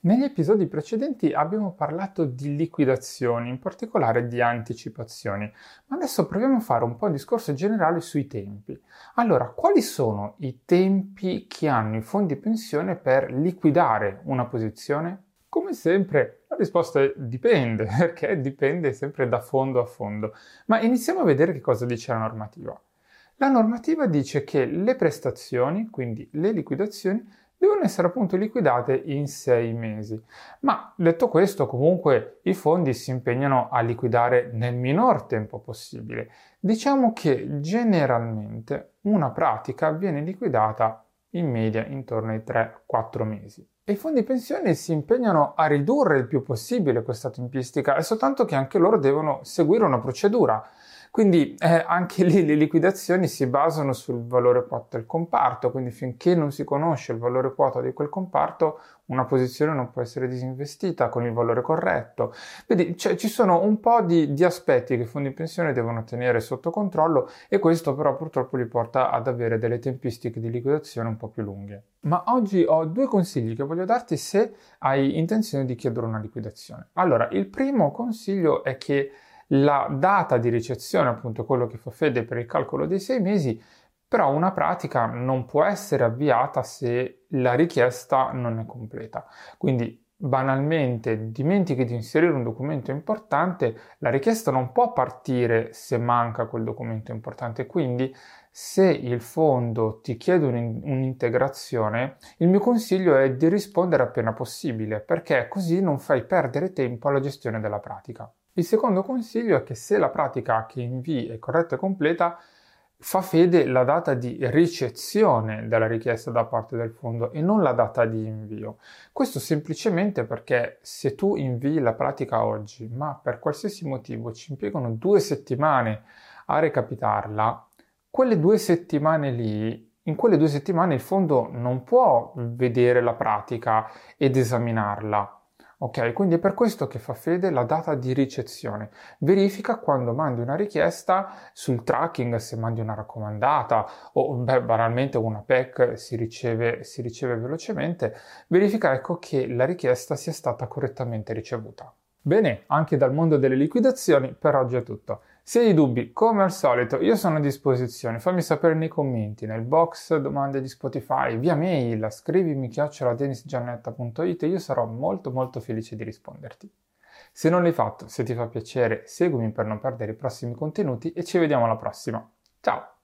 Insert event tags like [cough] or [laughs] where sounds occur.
Negli episodi precedenti abbiamo parlato di liquidazioni, in particolare di anticipazioni, ma adesso proviamo a fare un po' di discorso generale sui tempi. Allora, quali sono i tempi che hanno i fondi pensione per liquidare una posizione? Come sempre, la risposta è dipende, [laughs] perché dipende sempre da fondo a fondo. Ma iniziamo a vedere che cosa dice la normativa. La normativa dice che le prestazioni, quindi le liquidazioni, devono essere appunto liquidate in sei mesi. Ma detto questo, comunque i fondi si impegnano a liquidare nel minor tempo possibile. Diciamo che generalmente una pratica viene liquidata in media intorno ai 3-4 mesi. E i fondi pensione si impegnano a ridurre il più possibile questa tempistica, è soltanto che anche loro devono seguire una procedura. Quindi eh, anche lì le liquidazioni si basano sul valore quota del comparto, quindi finché non si conosce il valore quota di quel comparto, una posizione non può essere disinvestita con il valore corretto. Vedi, cioè, ci sono un po' di, di aspetti che i fondi pensione devono tenere sotto controllo e questo però purtroppo li porta ad avere delle tempistiche di liquidazione un po' più lunghe. Ma oggi ho due consigli che voglio darti se hai intenzione di chiedere una liquidazione. Allora, il primo consiglio è che la data di ricezione, appunto quello che fa fede per il calcolo dei sei mesi, però una pratica non può essere avviata se la richiesta non è completa. Quindi banalmente dimentichi di inserire un documento importante, la richiesta non può partire se manca quel documento importante. Quindi se il fondo ti chiede un'integrazione, il mio consiglio è di rispondere appena possibile, perché così non fai perdere tempo alla gestione della pratica. Il secondo consiglio è che se la pratica che invii è corretta e completa, fa fede la data di ricezione della richiesta da parte del fondo e non la data di invio. Questo semplicemente perché se tu invii la pratica oggi, ma per qualsiasi motivo ci impiegano due settimane a recapitarla, quelle due settimane lì, in quelle due settimane il fondo non può vedere la pratica ed esaminarla Ok, quindi è per questo che fa fede la data di ricezione. Verifica quando mandi una richiesta sul tracking, se mandi una raccomandata o beh, banalmente una PEC si riceve, si riceve velocemente, verifica ecco che la richiesta sia stata correttamente ricevuta. Bene, anche dal mondo delle liquidazioni per oggi è tutto. Se hai dubbi, come al solito, io sono a disposizione, fammi sapere nei commenti, nel box domande di Spotify, via mail, scrivimi chioccioladenisgiannetta.it e io sarò molto molto felice di risponderti. Se non l'hai fatto, se ti fa piacere, seguimi per non perdere i prossimi contenuti e ci vediamo alla prossima. Ciao!